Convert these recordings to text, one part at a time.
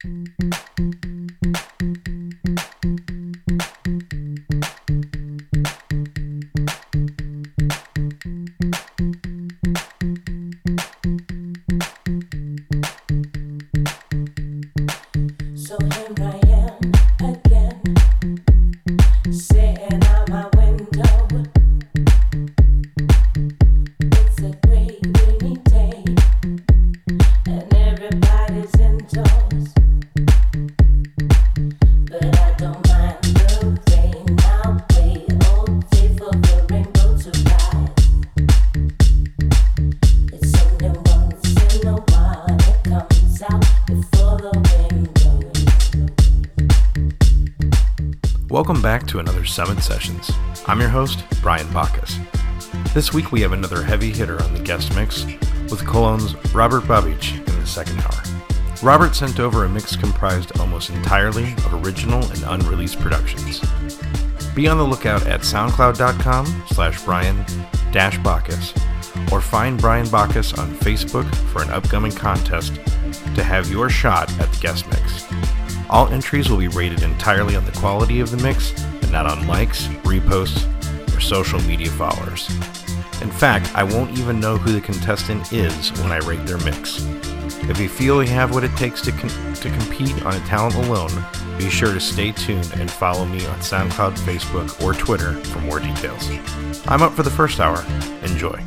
So another Summit Sessions. I'm your host, Brian Bacchus. This week we have another heavy hitter on the guest mix with Cologne's Robert Babicz in the second hour. Robert sent over a mix comprised almost entirely of original and unreleased productions. Be on the lookout at soundcloud.com slash Brian dash Bacchus or find Brian Bacchus on Facebook for an upcoming contest to have your shot at the guest mix. All entries will be rated entirely on the quality of the mix on likes, reposts, or social media followers. In fact, I won't even know who the contestant is when I rate their mix. If you feel you have what it takes to, com- to compete on a talent alone, be sure to stay tuned and follow me on SoundCloud, Facebook, or Twitter for more details. I'm up for the first hour. Enjoy.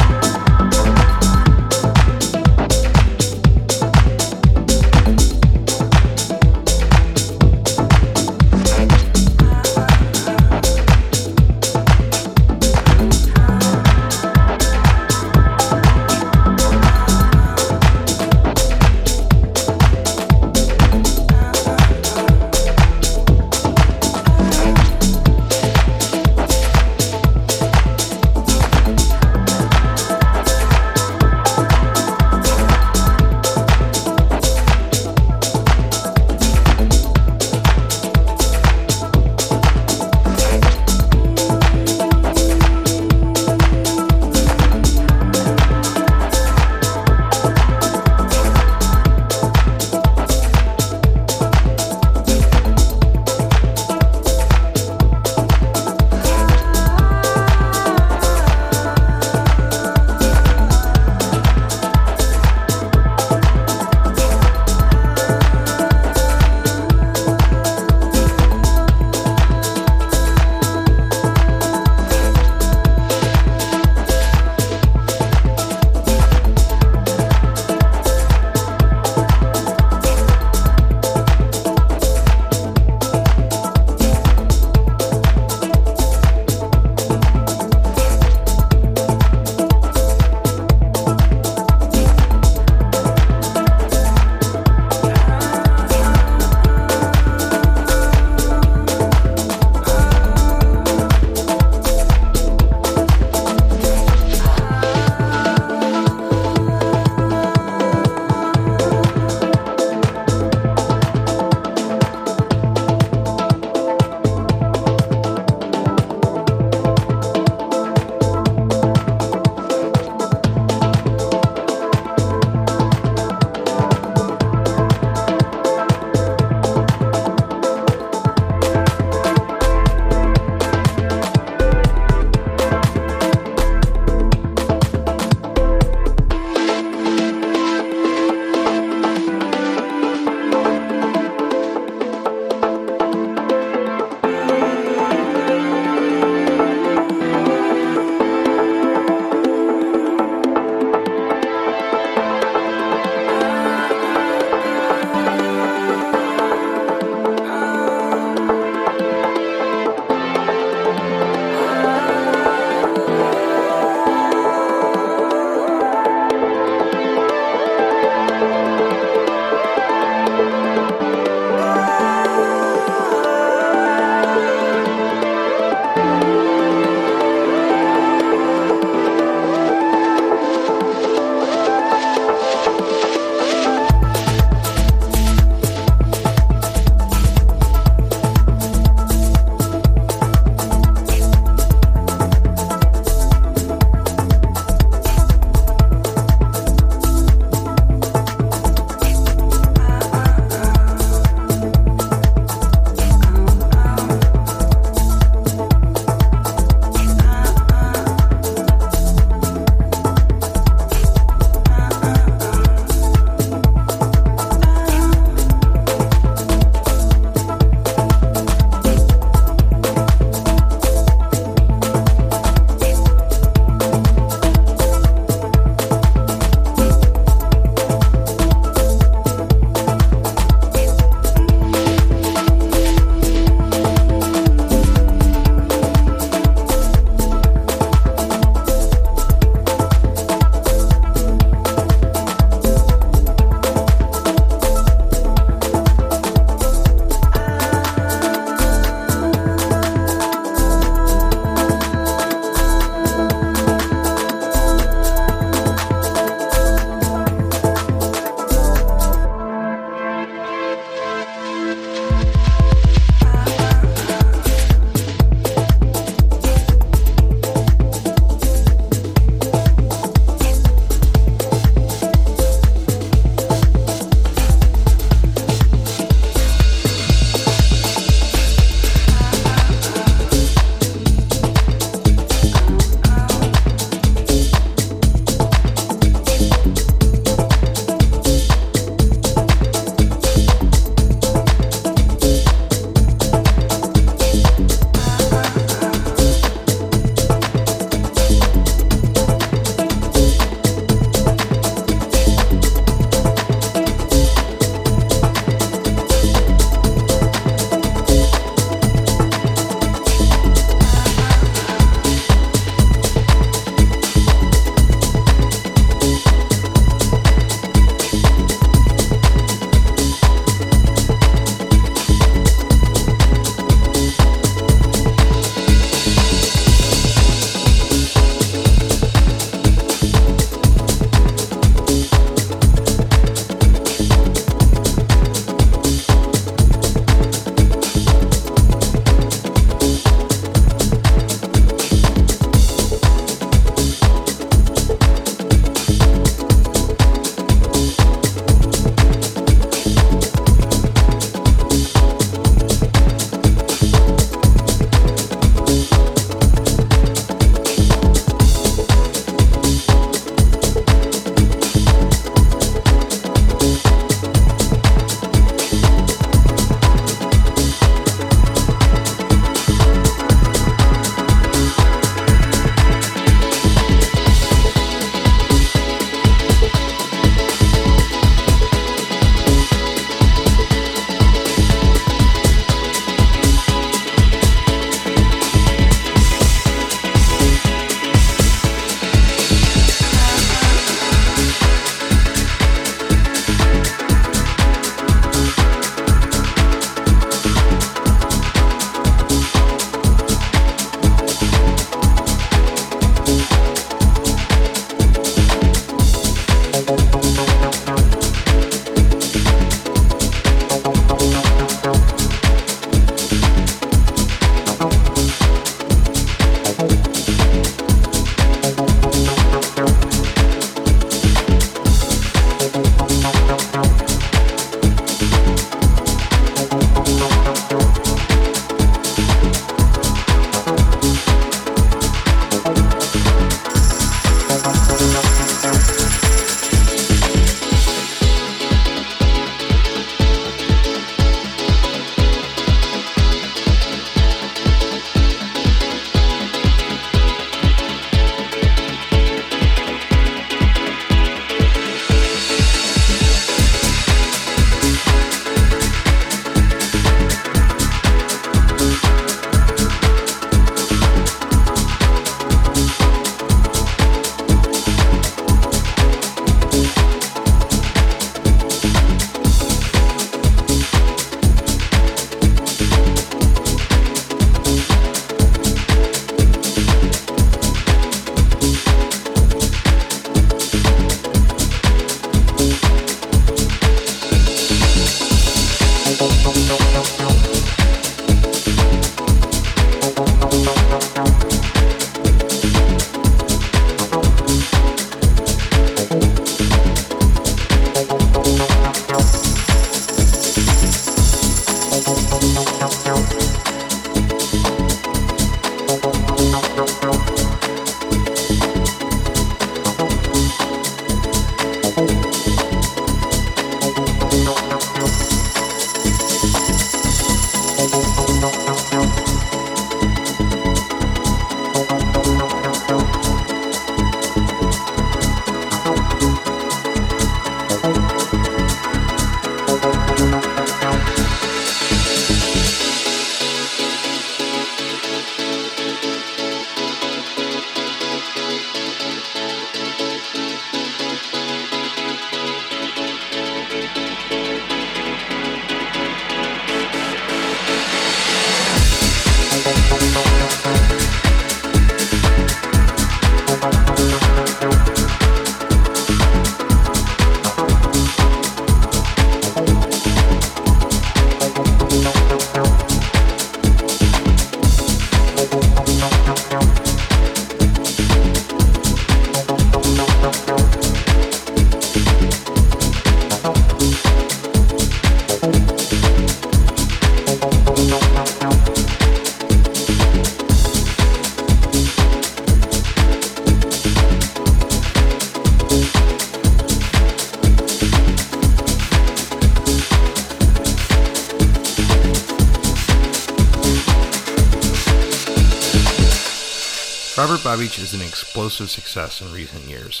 Is an explosive success in recent years.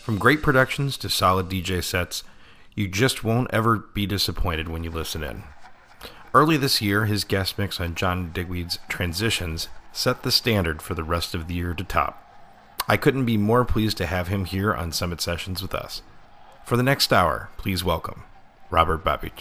From great productions to solid DJ sets, you just won't ever be disappointed when you listen in. Early this year, his guest mix on John Digweed's Transitions set the standard for the rest of the year to top. I couldn't be more pleased to have him here on Summit Sessions with us. For the next hour, please welcome Robert Babicz.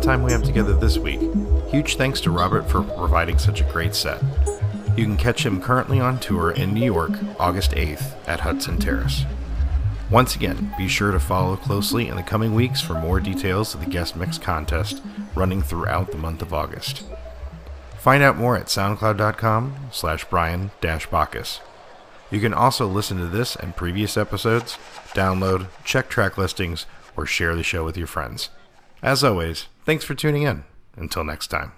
Time we have together this week. Huge thanks to Robert for providing such a great set. You can catch him currently on tour in New York, August 8th at Hudson Terrace. Once again, be sure to follow closely in the coming weeks for more details of the guest mix contest running throughout the month of August. Find out more at soundcloud.com slash brian bacchus. You can also listen to this and previous episodes, download, check track listings, or share the show with your friends. As always, thanks for tuning in. Until next time.